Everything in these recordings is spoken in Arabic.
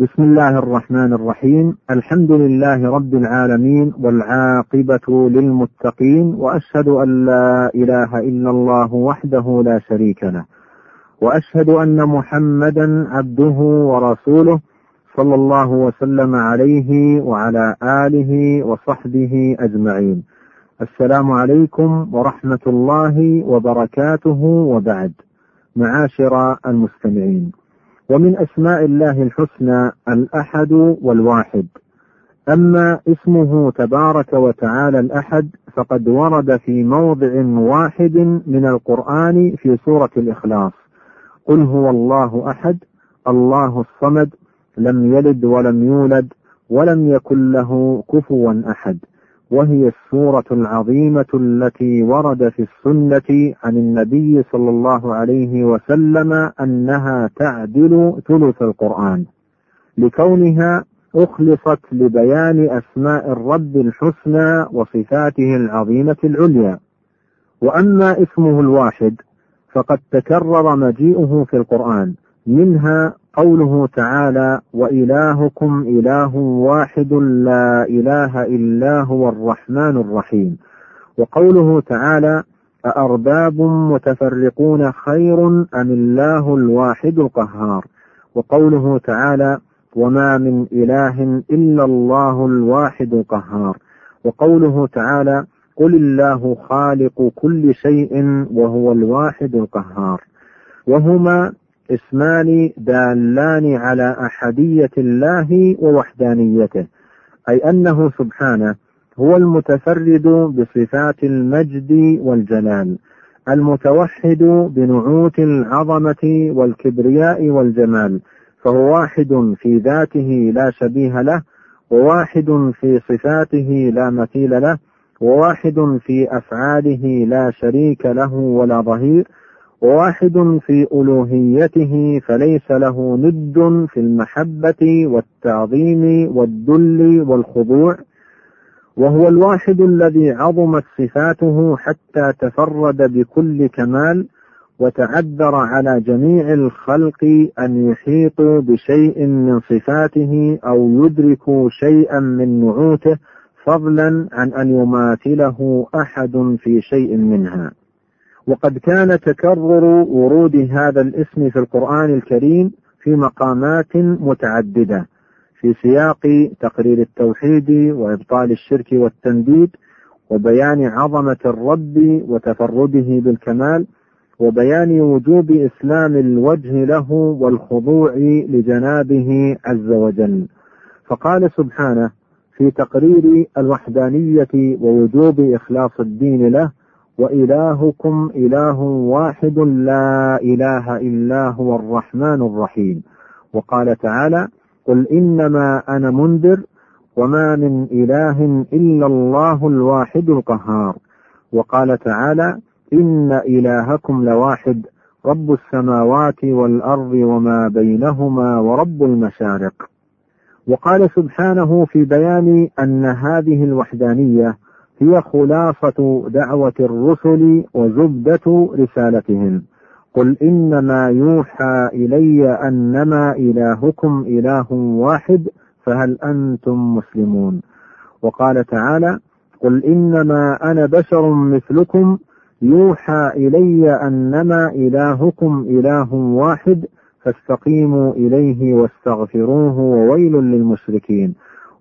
بسم الله الرحمن الرحيم الحمد لله رب العالمين والعاقبة للمتقين وأشهد أن لا إله إلا الله وحده لا شريك له وأشهد أن محمدا عبده ورسوله صلى الله وسلم عليه وعلى آله وصحبه أجمعين السلام عليكم ورحمة الله وبركاته وبعد معاشر المستمعين ومن أسماء الله الحسنى الأحد والواحد. أما اسمه تبارك وتعالى الأحد فقد ورد في موضع واحد من القرآن في سورة الإخلاص. قل هو الله أحد الله الصمد لم يلد ولم يولد ولم يكن له كفوا أحد. وهي السورة العظيمة التي ورد في السنة عن النبي صلى الله عليه وسلم أنها تعدل ثلث القرآن. لكونها أخلصت لبيان أسماء الرب الحسنى وصفاته العظيمة العليا. وأما اسمه الواحد فقد تكرر مجيئه في القرآن منها قوله تعالى وإلهكم إله واحد لا إله إلا هو الرحمن الرحيم. وقوله تعالى أأرباب متفرقون خير أم الله الواحد القهار. وقوله تعالى وما من إله إلا الله الواحد القهار. وقوله تعالى قل الله خالق كل شيء وهو الواحد القهار. وهما اسمان دالان على أحدية الله ووحدانيته أي أنه سبحانه هو المتفرد بصفات المجد والجلال المتوحد بنعوت العظمة والكبرياء والجمال فهو واحد في ذاته لا شبيه له وواحد في صفاته لا مثيل له وواحد في أفعاله لا شريك له ولا ظهير وواحد في ألوهيته فليس له ند في المحبة والتعظيم والذل والخضوع وهو الواحد الذي عظمت صفاته حتى تفرد بكل كمال وتعذر على جميع الخلق أن يحيطوا بشيء من صفاته أو يدركوا شيئا من نعوته فضلا عن أن يماثله أحد في شيء منها. وقد كان تكرر ورود هذا الاسم في القرآن الكريم في مقامات متعددة في سياق تقرير التوحيد وإبطال الشرك والتنديد وبيان عظمة الرب وتفرده بالكمال وبيان وجوب إسلام الوجه له والخضوع لجنابه عز وجل. فقال سبحانه في تقرير الوحدانية ووجوب إخلاص الدين له وإلهكم إله واحد لا إله إلا هو الرحمن الرحيم. وقال تعالى قل إنما أنا منذر وما من إله إلا الله الواحد القهار. وقال تعالى إن إلهكم لواحد رب السماوات والأرض وما بينهما ورب المشارق. وقال سبحانه في بيان أن هذه الوحدانية هي خلاصة دعوة الرسل وزبدة رسالتهم. قل إنما يوحى إلي أنما إلهكم إله واحد فهل أنتم مسلمون؟ وقال تعالى قل إنما أنا بشر مثلكم يوحى إلي أنما إلهكم إله واحد فاستقيموا إليه واستغفروه وويل للمشركين.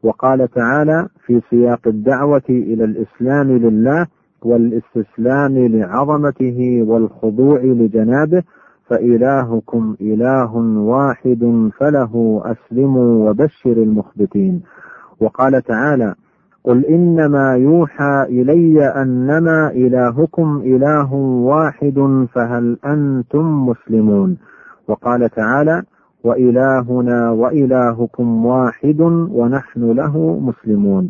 وقال تعالى في سياق الدعوة إلى الإسلام لله والاستسلام لعظمته والخضوع لجنابه فإلهكم إله واحد فله أسلموا وبشر المخبتين. وقال تعالى قل إنما يوحى إلي أنما إلهكم إله واحد فهل أنتم مسلمون؟ وقال تعالى وإلهنا وإلهكم واحد ونحن له مسلمون.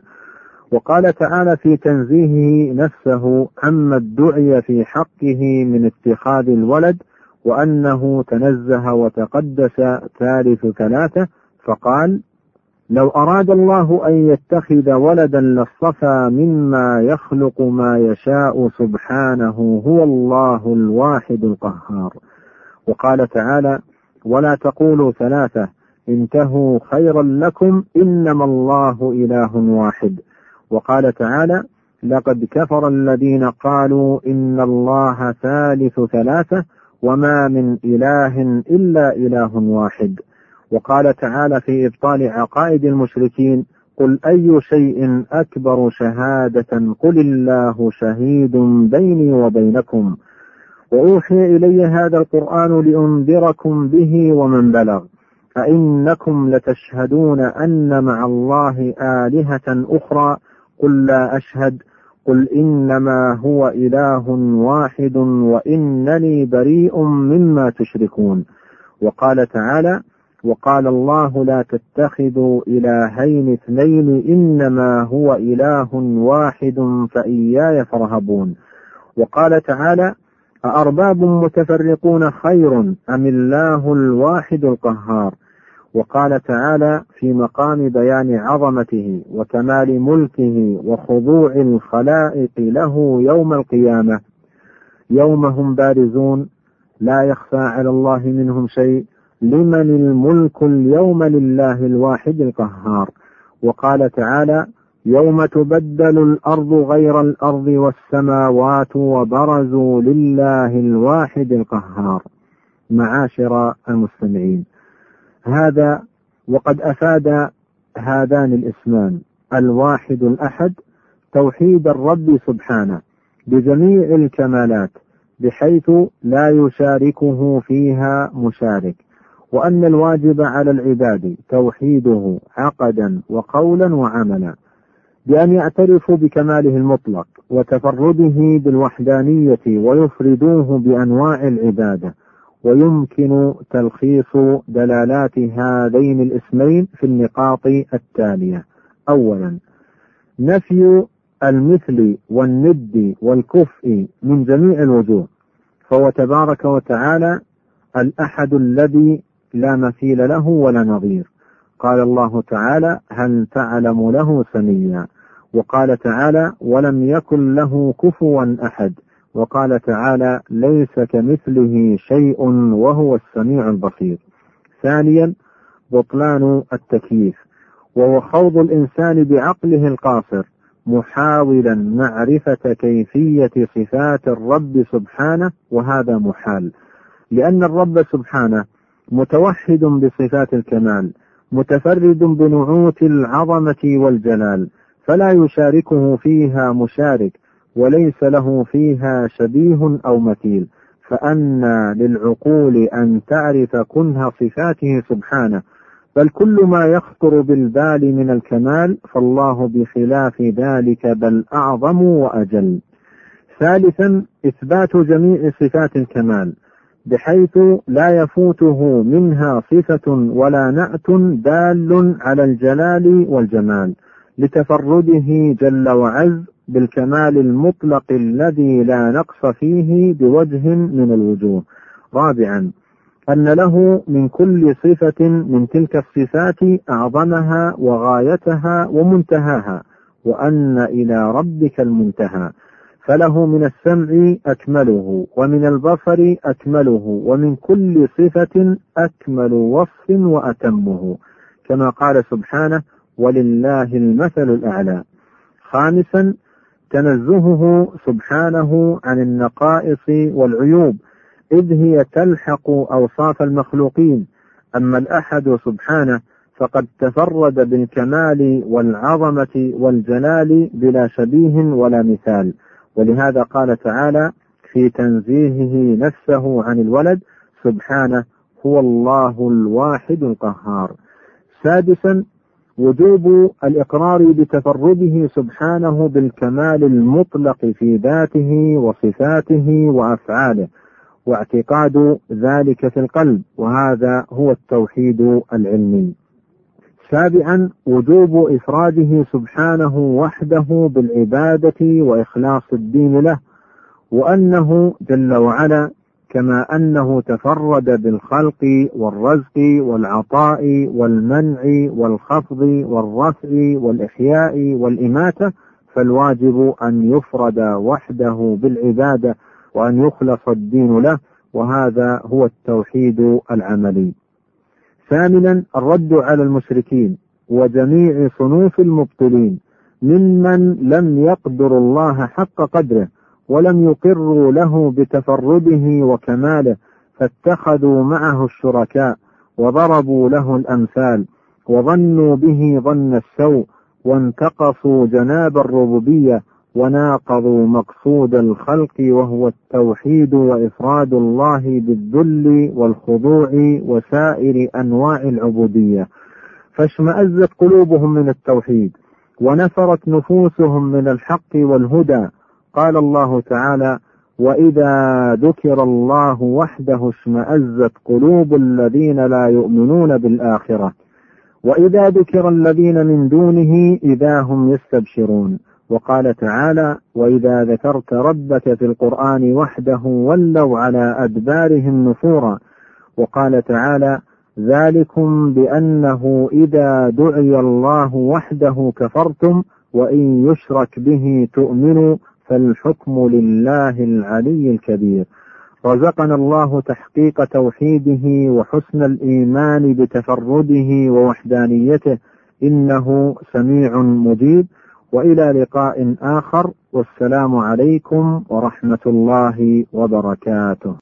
وقال تعالى في تنزيهه نفسه عما ادعي في حقه من اتخاذ الولد وأنه تنزه وتقدس ثالث ثلاثة فقال لو أراد الله أن يتخذ ولدا لاصطفى مما يخلق ما يشاء سبحانه هو الله الواحد القهار. وقال تعالى ولا تقولوا ثلاثة. انتهوا خيرا لكم. إنما الله إله واحد. وقال تعالى لقد كفر الذين قالوا إن الله ثالث ثلاثة وما من إله إلا إله واحد. وقال تعالى في إبطال عقائد المشركين قل أي شيء أكبر شهادة قل الله شهيد بيني وبينكم. وأوحي إلي هذا القرآن لأنذركم به ومن بلغ. أئنكم لتشهدون أن مع الله آلهة أخرى. قل لا أشهد. قل إنما هو إله واحد وإنني بريء مما تشركون. وقال تعالى وقال الله لا تتخذوا إلهين اثنين إنما هو إله واحد فإياي فارهبون. وقال تعالى أأرباب متفرقون خير أم الله الواحد القهار؟ وقال تعالى في مقام بيان عظمته وكمال ملكه وخضوع الخلائق له يوم القيامة. يوم هم بارزون لا يخفى على الله منهم شيء. لمن الملك اليوم لله الواحد القهار؟ وقال تعالى يوم تبدل الأرض غير الأرض والسماوات وبرزوا لله الواحد القهار. معاشر المستمعين هذا وقد أفاد هذان الاسمان. الواحد الأحد توحيد الرب سبحانه بجميع الكمالات بحيث لا يشاركه فيها مشارك. وأن الواجب على العباد توحيده عقدا وقولا وعملا. بأن يعترفوا بكماله المطلق وتفرده بالوحدانية ويفردوه بأنواع العبادة ويمكن تلخيص دلالات هذين الاسمين في النقاط التالية. أولا نفي المثل والند والكفء من جميع الوجوه فهو تبارك وتعالى الأحد الذي لا مثيل له ولا نظير. قال الله تعالى هل تعلم له سميا؟ وقال تعالى ولم يكن له كفوا احد. وقال تعالى ليس كمثله شيء وهو السميع البصير. ثانيا بطلان التكييف. وهو خوض الإنسان بعقله القاصر محاولا معرفة كيفية صفات الرب سبحانه وهذا محال. لأن الرب سبحانه متوحد بصفات الكمال متفرد بنعوت العظمة والجلال فلا يشاركه فيها مشارك وليس له فيها شبيه أو مثيل. فأنى للعقول أن تعرف كنه صفاته سبحانه. بل كل ما يخطر بالبال من الكمال فالله بخلاف ذلك بل أعظم وأجل. ثالثا إثبات جميع صفات الكمال بحيث لا يفوته منها صفة ولا نعت دال على الجلال والجمال. لتفرده جل وعز بالكمال المطلق الذي لا نقص فيه بوجه من الوجوه. رابعا أن له من كل صفة من تلك الصفات أعظمها وغايتها ومنتهاها وأن إلى ربك المنتهى فله من السمع أكمله ومن البصر أكمله ومن كل صفة أكمل وصف وأتمه كما قال سبحانه ولله المثل الأعلى. خامسا تنزهه سبحانه عن النقائص والعيوب إذ هي تلحق أوصاف المخلوقين. أما الأحد سبحانه فقد تفرد بالكمال والعظمة والجلال بلا شبيه ولا مثال. ولهذا قال تعالى في تنزيهه نفسه عن الولد سبحانه هو الله الواحد القهار. سادسا وجوب الإقرار بتفرده سبحانه بالكمال المطلق في ذاته وصفاته وأفعاله واعتقاد ذلك في القلب وهذا هو التوحيد العلمي. سابعا وجوب إفراده سبحانه وحده بالعبادة وإخلاص الدين له وأنه جل وعلا كما أنه تفرد بالخلق والرزق والعطاء والمنع والخفض والرفع والإحياء والإماتة فالواجب أن يفرد وحده بالعبادة وأن يخلص الدين له وهذا هو التوحيد العملي. ثامنا الرد على المشركين وجميع صنوف المبطلين ممن لم يقدروا الله حق قدره ولم يقروا له بتفرده وكماله فاتخذوا معه الشركاء وضربوا له الأمثال وظنوا به ظن السوء وانتقصوا جناب الربوبية وناقضوا مقصود الخلق وهو التوحيد وإفراد الله بالذل والخضوع وسائر أنواع العبودية. فاشمأزت قلوبهم من التوحيد ونفرت نفوسهم من الحق والهدى قال الله تعالى واذا ذكر الله وحده اشمازت قلوب الذين لا يؤمنون بالاخره واذا ذكر الذين من دونه اذا هم يستبشرون وقال تعالى واذا ذكرت ربك في القران وحده ولوا على ادبارهم نفورا وقال تعالى ذلكم بانه اذا دعي الله وحده كفرتم وان يشرك به تؤمنوا فالحكم لله العلي الكبير. رزقنا الله تحقيق توحيده وحسن الإيمان بتفرده ووحدانيته. إنه سميع مجيب. وإلى لقاء آخر. والسلام عليكم ورحمة الله وبركاته.